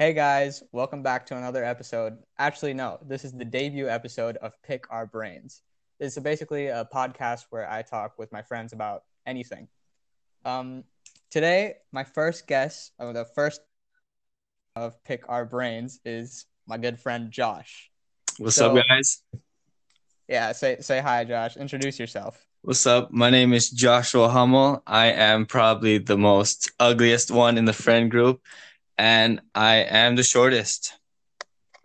Hey guys, welcome back to another episode. Actually, no, this is the debut episode of Pick Our Brains. This is basically a podcast where I talk with my friends about anything. Um, today, my first guest, or the first of Pick Our Brains, is my good friend Josh. What's So- up, guys? Yeah, say say hi, Josh. Introduce yourself. What's up? My name is Joshua Hummel. I am probably the most ugliest one in the friend group, and I am the shortest.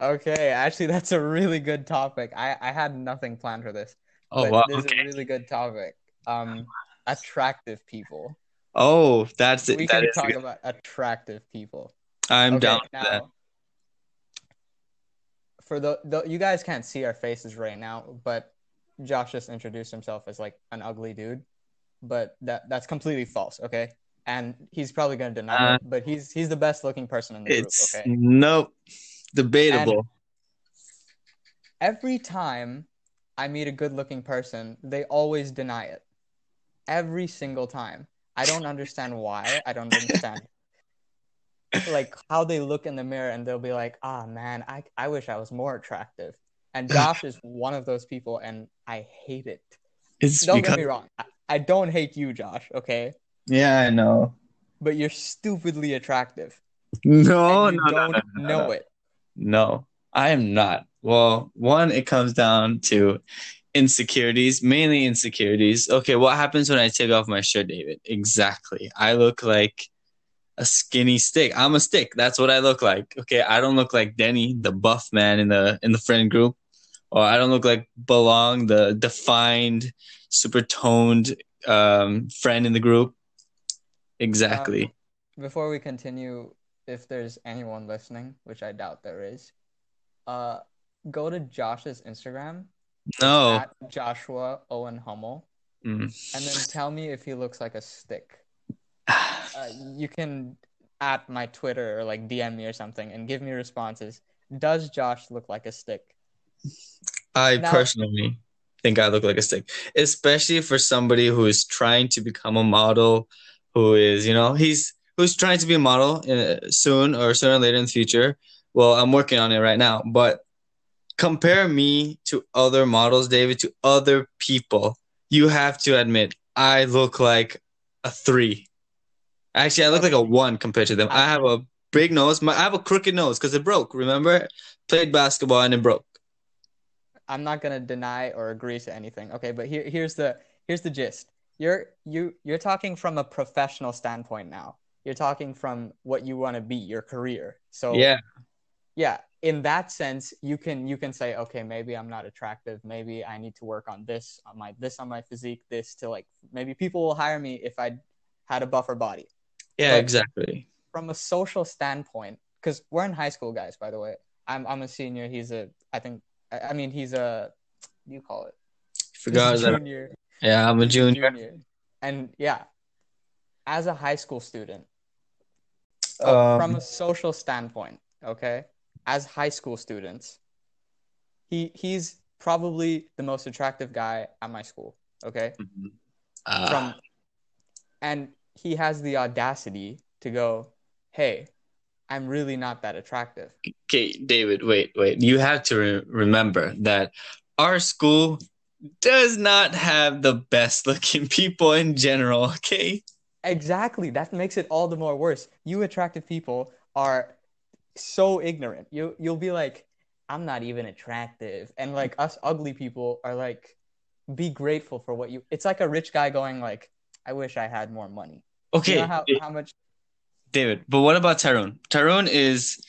Okay, actually, that's a really good topic. I I had nothing planned for this. Oh wow! this is a really good topic. Um, attractive people. Oh, that's it. We That can talk good. about attractive people. I'm Okay, down with that. now, for the, the you guys can't see our faces right now, but Josh just introduced himself as like an ugly dude, but that that's completely false. Okay, and he's probably gonna deny Uh, it, but he's he's the best looking person in the group. It's Okay, nope, debatable. every time I meet a good looking person, they always deny it. Every single time. I don't understand why. I don't understand like how they look in the mirror and they'll be like, ah man, I, I wish I was more attractive. And Josh is one of those people and I hate it. It's Don't because get me wrong. I, I don't hate you, Josh, okay? Yeah, I know. But you're stupidly attractive. No, and you no, no, don't no, no, know no. it. No, I am not. Well, one, it comes down to insecurities, mainly insecurities. Okay, what happens when I take off my shirt, David? Exactly. I look like a skinny stick. I'm a stick. That's what I look like. Okay, I don't look like Denny, the buff man in the in the friend group, or I don't look like Belong, the defined, super toned um, friend in the group. Exactly. Before we continue, if there's anyone listening, which I doubt there is, uh go to Josh's Instagram no. at Joshua Owen Hummel Mm. and then tell me if he looks like a stick. uh, you can at my Twitter or like DM me or something and give me responses. Does Josh look like a stick? I Now- personally think I look like a stick, especially for somebody who is trying to become a model, who is, you know, he's who's trying to be a model uh, soon or sooner or later in the future. Well, I'm working on it right now, but compare me to other models, David, to other people. You have to admit, I look like a three. Actually, I look like a one compared to them. I have a big nose. My, I have a crooked nose because it broke. Remember, played basketball and it broke. I'm not gonna deny or agree to anything. Okay, but here here's the here's the gist. You're you you're talking from a professional standpoint now. You're talking from what you want to be, your career. So Yeah. yeah, in that sense, you can you can say, okay, maybe I'm not attractive. Maybe I need to work on this, on my this on my physique, this to like maybe people will hire me if I had a buffer body. Yeah, But- exactly. From a social standpoint, because we're in high school, guys. By the way, I'm I'm a senior. He's a I think I mean he's a what do you call it? Forgot that. junior. Yeah, I'm a a junior. And yeah, as a high school student, uh, Um, from a social standpoint, okay, as high school students, he he's probably the most attractive guy at my school. Okay, Uh, from and he has the audacity to go, "Hey, I'm really not that attractive." okay, David, wait, wait. You have to re- remember that our school does not have the best looking people in general. Okay. Exactly. That makes it all the more worse. You attractive people are so ignorant. You you'll be like, I'm not even attractive. And like us ugly people are like, be grateful for what you it's like a rich guy going like, I wish I had more money. Okay, You know how, how much David. But what about Tyrone? Tyrone is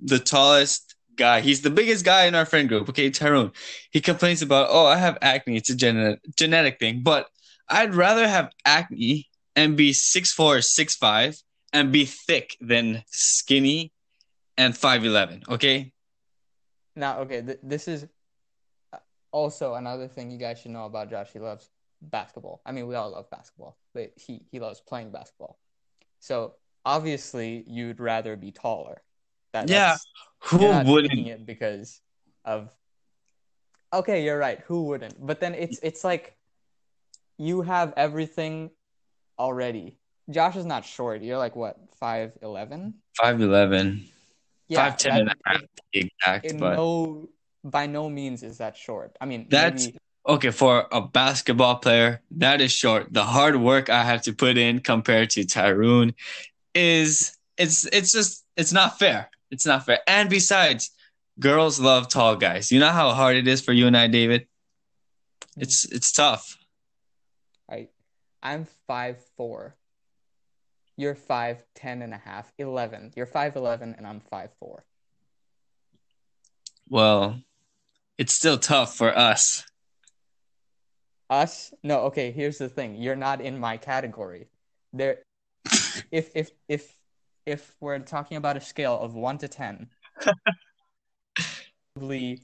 the tallest guy. He's the biggest guy in our friend group. Okay, Tyrone. He complains about, oh, I have acne. It's a genetic genetic thing. But I'd rather have acne and be 6'4", 6'5", and be thick than skinny and 5'11", okay? now okay, th- this is uh, also another thing you guys should know about Josh. He loves basketball. I mean, we all love basketball, but he he loves playing basketball. So obviously, you'd rather be taller. That, Yeah, Who wouldn't? it because of okay you're right. Who wouldn't? But then it's it's like you have everything already. Josh is not short. You're like what 5'11 5'11". Yeah, Five ten and a half exact, but no by no means is that short. I mean, That's- maybe, okay for a basketball player that is short. The hard work i have to put in compared to tyrone is it's it's just it's not fair it's not fair and besides girls love tall guys you know how hard it is for you and i david mm. it's it's tough I I'm five four. You're five ten and a half, eleven. You're five eleven, and I'm five four. well it's still tough for us Us? No. Okay. Here's the thing. You're not in my category. There. if if if if we're talking about a scale of one to ten, probably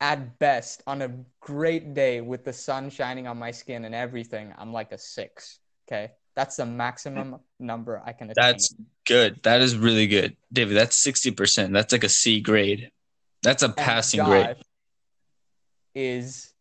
at best on a great day with the sun shining on my skin and everything, I'm like a six. Okay. That's the maximum number I can attain. that's good that is really good david that's 60% that's like a c grade that's a And passing grade Is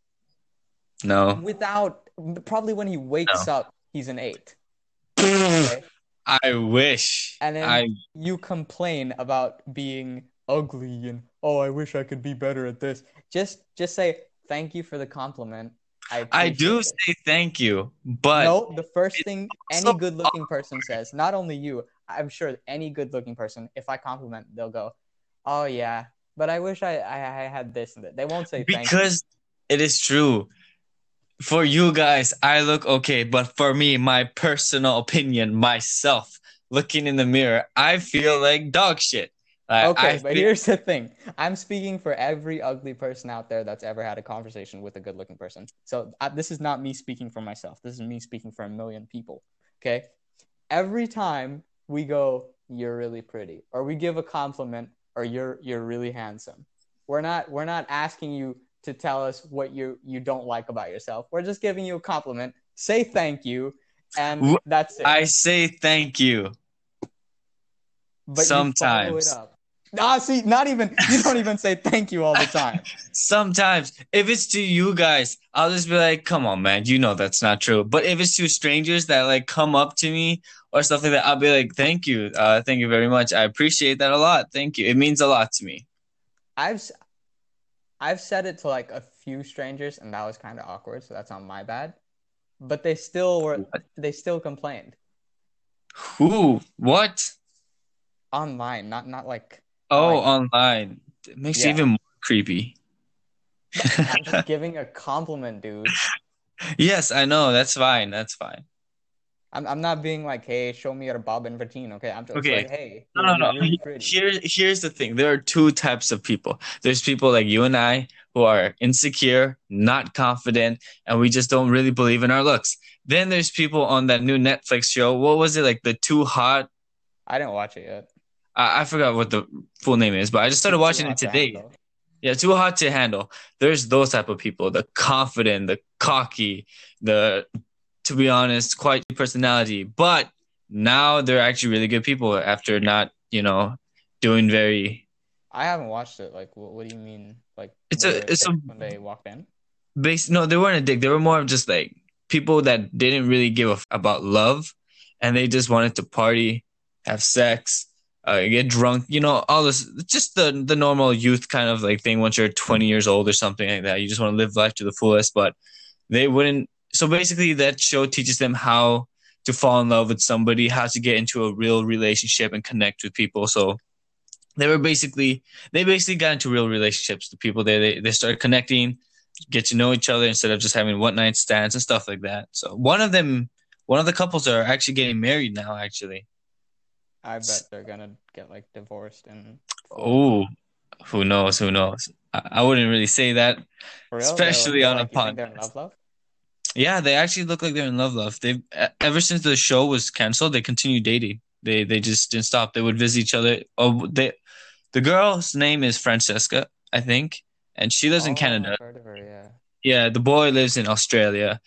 no without probably when he wakes No. up, he's an eight. Okay? I wish And then i you complain about being ugly and oh, I wish I could be better at this. Just just say thank you for the compliment. I I do it." say thank you, but no, the first thing any good looking person says, not only you, I'm sure any good looking person, if I compliment, they'll go, Oh yeah, but I wish I, I, I had this and that. They won't say thank you. because it is true. For you guys, I look okay, but for me, my personal opinion, myself, looking in the mirror, I feel like dog shit. Like, Okay, I but feel- here's the thing. I'm speaking for every ugly person out there that's ever had a conversation with a good looking person. So uh, this is not me speaking for myself. This is me speaking for a million people. Okay? Every time we go, you're really pretty, or we give a compliment, or you're you're really handsome. We're not we're not asking you to tell us what you you don't like about yourself. We're just giving you a compliment. Say thank you, and that's it. I say thank you. but you sometimes. up. Ah, see, not even you don't even say thank you all the time. Sometimes, if it's to you guys, I'll just be like, come on, man, you know that's not true. But if it's to strangers that like come up to me or stuff like that, I'll be like, thank you. Uh, thank you very much. I appreciate that a lot. Thank you. It means a lot to me. I've I've said it to like a few strangers, and that was kind of awkward. So that's on my bad. But they still were. What? They still complained Who? What? online, not not like. Oh, Like- online. It makes Yeah. it even more creepy. I'm just giving a compliment, dude. yes, I know. That's fine. That's fine. I'm I'm not being like, hey, show me your bob and routine. Okay, I'm just Okay. like, hey, No, no, no. you're really. Here, here's the thing. There are two types of people. There's people like you and I who are insecure, not confident, and we just don't really believe in our looks. Then there's people on that new Netflix show. What was it like? The Too Hot. I didn't watch it yet. I, I forgot what the full name is, but I just started watching it hot to today. Yeah, too hot to handle. There's those type of people, the confident, the cocky, the to be honest, quite personality. But now they're actually really good people after not, you know, doing very I haven't watched it. Like, what, what do you mean? Like, It's a- it's a- when they walked in. base no, they weren't a dick. They were more of just like people that didn't really give a f- about love and they just wanted to party, have sex, uh, get drunk, you know, all this just the the normal youth kind of like thing once you're 20 years old or something like that. You just want to live life to the fullest, but they wouldn't so basically that show teaches them how to fall in love with somebody, how to get into a real relationship and connect with people. So they were basically they basically got into real relationships. The people there they, they started connecting, get to know each other instead of just having one night stands and stuff like that. So one of them one of the couples are actually getting married now actually. I bet they're gonna get like divorced and. Oh, who knows? Who knows? I, I wouldn't really say that. Especially on a like, you think they're in podcast. Yeah, they actually look like they're in love. Love. They ever since the show was canceled, they continued dating. They they just didn't stop. They would visit each other. Oh, they the girl's name is Francesca, I think, and she lives in Oh, Canada. Heard of her, yeah. Yeah, the boy lives in Australia,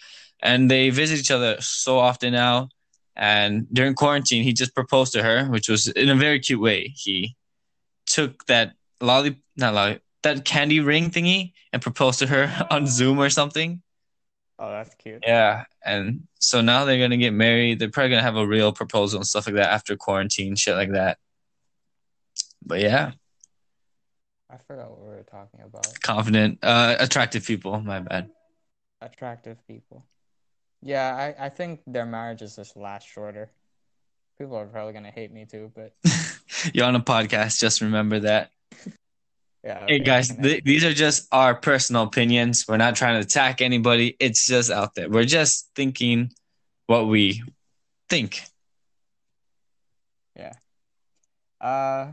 and they visit each other so often now. And during quarantine, he just proposed to her, which was in a very cute way. He took that lolly, not lolly, that candy ring thingy, and proposed to her on Zoom or something. Oh, that's cute. Yeah, and so now they're gonna get married. They're probably gonna have a real proposal and stuff like that after quarantine, shit like that. But yeah, I forgot what we were talking about. Confident, uh, attractive people. My bad. Attractive people. Yeah, I, I think their marriages just last shorter. People are probably gonna hate me too, but You're on a podcast. Just remember that. Yeah. Hey guys, th- these are just our personal opinions. We're not trying to attack anybody. It's just out there. We're just thinking what we think. Yeah. Uh,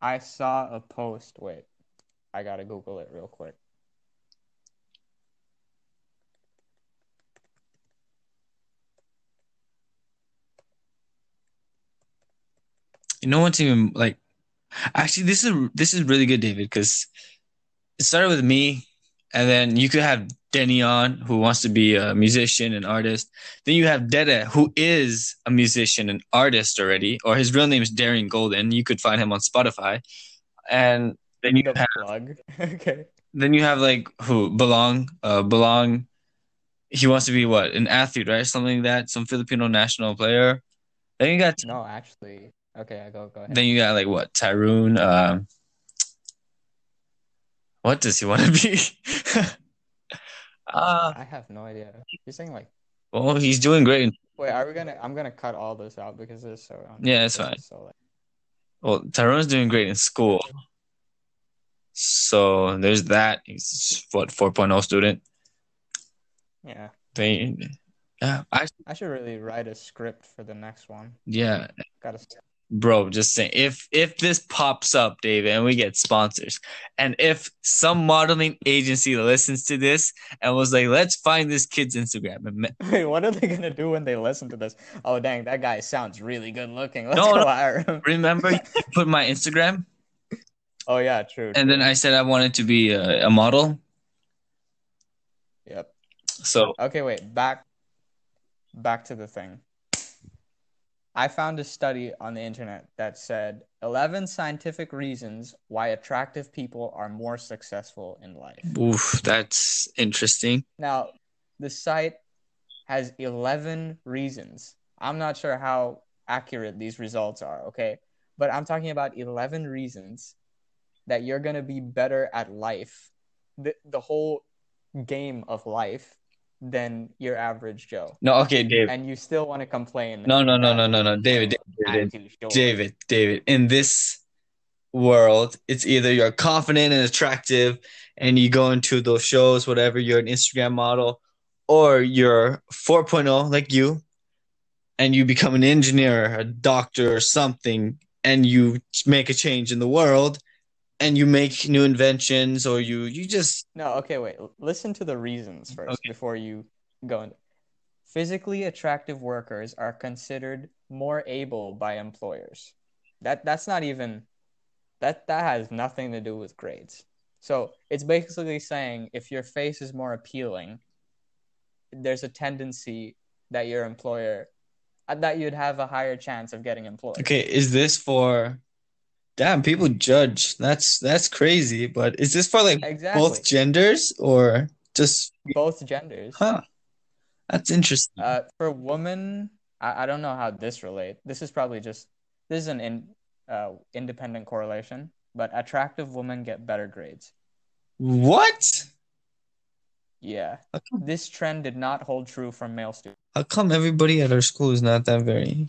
I saw a post. Wait, I gotta Google it real quick. You know what's even like? Actually, this is this is really good, David, because it started with me, and then you could have Denny on, who wants to be a musician and artist. Then you have Dede, who is a musician and artist already, or his real name is Darian Golden. You could find him on Spotify, and then you The have plug. okay. then you have like who belong uh belong he wants to be what an athlete right something like that some filipino national player then you got No, actually. Okay, I go go ahead. then you got like what Tyrone. um what does he want to be uh I have no idea. You're saying like, well he's doing great wait, are we gonna? I'm gonna cut all this out because it's so. Yeah, it's fine. So like, well Tyrone's doing great in school so there's that he's what 4.0 student yeah, they yeah i I should really write a script for the next one. yeah Gotta. Bro just saying if if this pops up david and we get sponsors and if some modeling agency listens to this and was like let's find this kid's instagram Wait, what are they gonna do when they listen to this? Oh dang, that guy sounds really good looking. Let's No, go hire him. remember you put my instagram Oh yeah, true. and then i said i wanted to be a, a model Yep. so Okay, wait. Back. Back to the thing. I found a study on the internet that said 11 scientific reasons why attractive people are more successful in life. oof that's interesting Now, the site has 11 reasons. I'm not sure how accurate these results are, okay? But I'm talking about 11 reasons that you're going to be better at life, the, the whole game of life, than your average Joe. no okay david And you still want to complain. no no no no no no david david, David. I'm too short. David, David, in this world, it's either you're confident and attractive and you go into those shows, whatever, you're an Instagram model, or you're 4.0 like you and you become an engineer, a doctor, or something, and you make a change in the world and you make new inventions or you you just No, okay, wait. Listen to the reasons first Okay. before you go in. Physically attractive workers are considered more able by employers. That that's not even that that has nothing to do with grades. So it's basically saying if your face is more appealing, there's a tendency that your employer uh, that you'd have a higher chance of getting employed. okay, is this for Damn, people judge. That's that's crazy, but is this for like Exactly. both genders or just Both genders. huh? That's interesting. Uh, for women, I, I don't know how this relate. This is probably just this is an in, uh, independent correlation, but attractive women get better grades. What? Yeah, this trend did not hold true for male students. How come everybody at our school is not that very?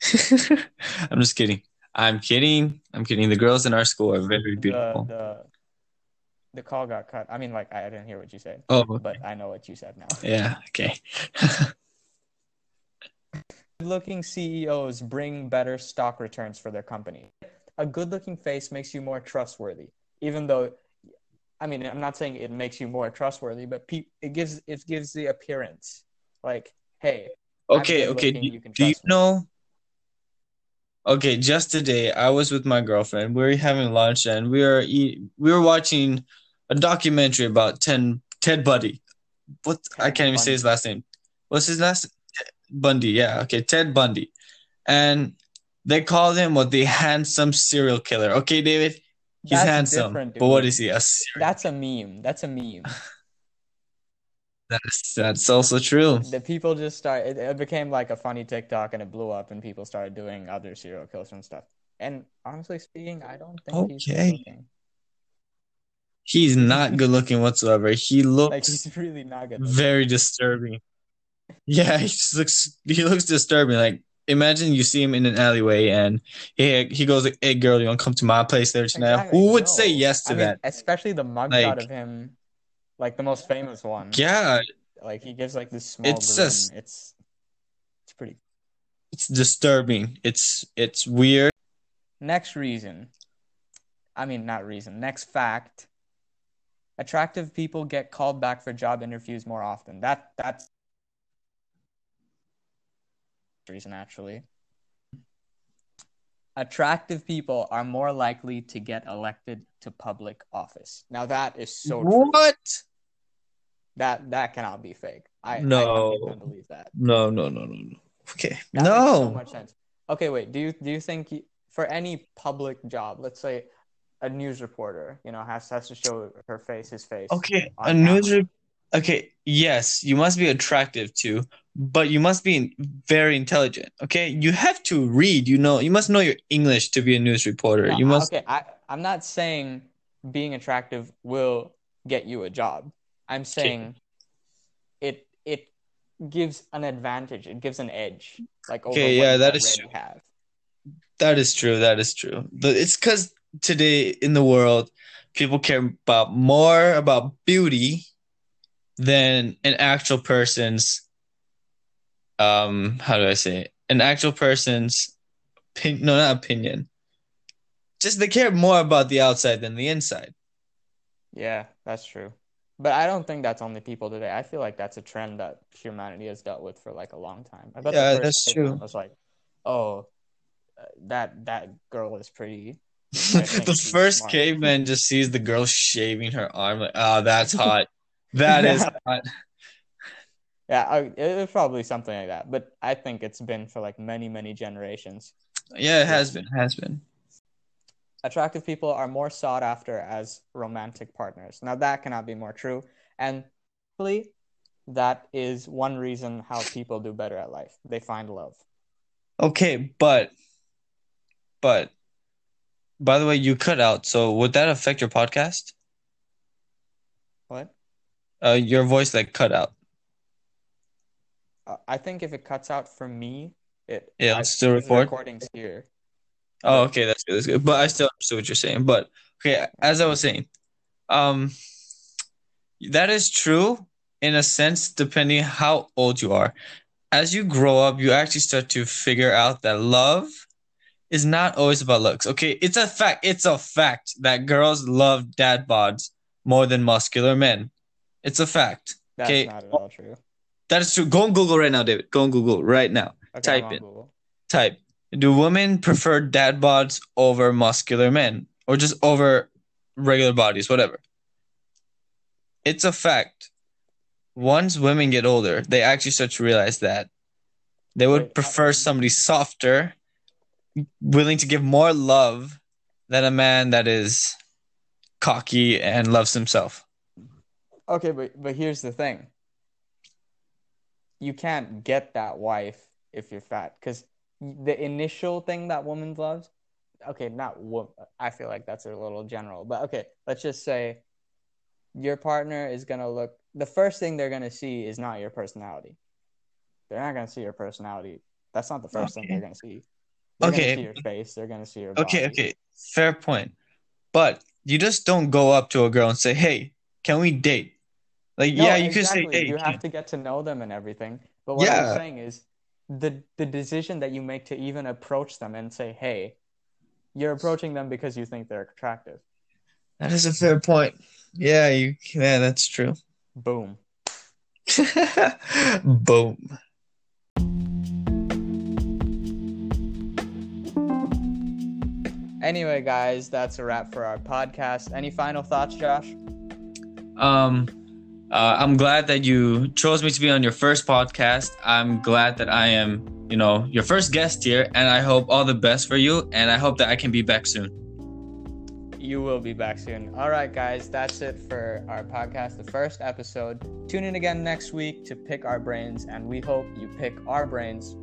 I'm just kidding. I'm kidding. I'm kidding. The girls in our school are very beautiful. the the call got cut. I mean, like I didn't hear what you said, Oh, but I know what you said now. yeah. Okay. Good-looking CEOs bring better stock returns for their company. A good-looking face makes you more trustworthy, even though, I mean, I'm not saying it makes you more trustworthy, but pe- it gives it gives the appearance like, hey, Okay. Okay. Do, you can do you know? Okay, just today I was with my girlfriend. We were having lunch and we were eat, we were watching a documentary about Ted Ted Bundy. What I can't even say his last name. What's his last? Bundy. Yeah. Okay, Ted Bundy, and they called him what the handsome serial killer. Okay, David, he's That's handsome, but what is he? A serial? That's a meme. That's a meme. That's that's also true. the people just start. It, it became like a funny TikTok, and it blew up, and people started doing other serial killers and stuff. And honestly speaking, I don't think he's Okay. good looking. He's not good looking whatsoever. He looks Like he's really not good. looking. very disturbing. Yeah, he just looks he looks disturbing. Like imagine you see him in an alleyway and he he goes like, "Hey girl, you want to come to my place later tonight?" Exactly, Who would say yes to I mean, that? especially the mugshot Like- of him, like the most famous one. Yeah, Like he gives like this small It's grin. just- It's it's pretty. it's disturbing. It's it's weird. Next reason. I mean, not reason. Next fact. Attractive people get called back for job interviews more often. That that's reason actually. Attractive people are more likely to get elected to public office. Now that is so true. That that cannot be fake. I I No. don't believe that. No, no, no, no, no. Okay. That makes so no. much sense. Okay, wait. Do you do you think for any public job, let's say a news reporter, you know, has has to show her face, his face. Okay, a news. Re- okay, yes, you must be attractive too, but you must be very intelligent. Okay, you have to read. You know, you must know your English to be a news reporter. No, you must. Okay, I I'm not saying being attractive will get you a job. I'm saying it it gives an advantage. It gives an edge, like Okay, yeah, that is true. have. That is true. That is true. But it's because today in the world, people care about more about beauty than an actual person's. Um, how do I say it? An actual person's opin- no, not opinion. Just they care more about the outside than the inside. Yeah, that's true. But I don't think that's only people today. I feel like that's a trend that humanity has dealt with for like a long time. I bet Yeah, that's true. was like, "Oh, uh, that that girl is pretty." the first smart. caveman just sees the girl shaving her arm, like, oh, that's hot. That is hot. Yeah, I, it was probably something like that. But I think it's been for like many, many generations. Yeah, it has been, has been. Attractive people are more sought after as romantic partners. Now that cannot be more true, and really, that is one reason how people do better at life. They find love. Okay, but, but, by the way, you cut out. So would that affect your podcast? What? Uh, your voice like cut out. Uh, I think if it cuts out for me, it Yeah, I, still record? recording's here. Oh, okay, that's good. That's good. But I still understood what you're saying. But okay, as I was saying, um, that is true in a sense, depending how old you are. As you grow up, you actually start to figure out that love is not always about looks. Okay, it's a fact. It's a fact that girls love dad bods more than muscular men. It's a fact. That's Okay. not at all true. That is true. Go on Google right now, David. Go on Google right now. Okay, Type I'm on it. Google. type do women prefer dad bods over muscular men? Or just over regular bodies whatever? It's a fact. Once women get older they actually start to realize that they would prefer somebody softer willing to give more love than a man that is cocky and loves himself. Okay, but but here's the thing. You can't get that wife if you're fat because the initial thing that woman loves. Okay, not wo- I feel like that's a little general, but okay, let's just say your partner is gonna look. The first thing they're gonna see is not your personality. They're not gonna see your personality. That's not the first thing they're gonna see. They're Okay. see your face. They're gonna see your okay body. okay fair point but you just don't go up to a girl and say hey can we date like No, yeah you could say hey you have to get to know them and everything. But what I'm saying is the the decision that you make to even approach them and say, "Hey," you're approaching them because you think they're attractive. That is a fair point. Yeah, you yeah, that's true. Boom. Boom. Anyway, guys, that's a wrap for our podcast. Any final thoughts, Josh? Um uh, I'm glad that you chose me to be on your first podcast. I'm glad that I am, you know, your first guest here, and I hope all the best for you. And I hope that I can be back soon. You will be back soon. All right, guys, that's it for our podcast, the first episode. Tune in again next week to pick our brains, and we hope you pick our brains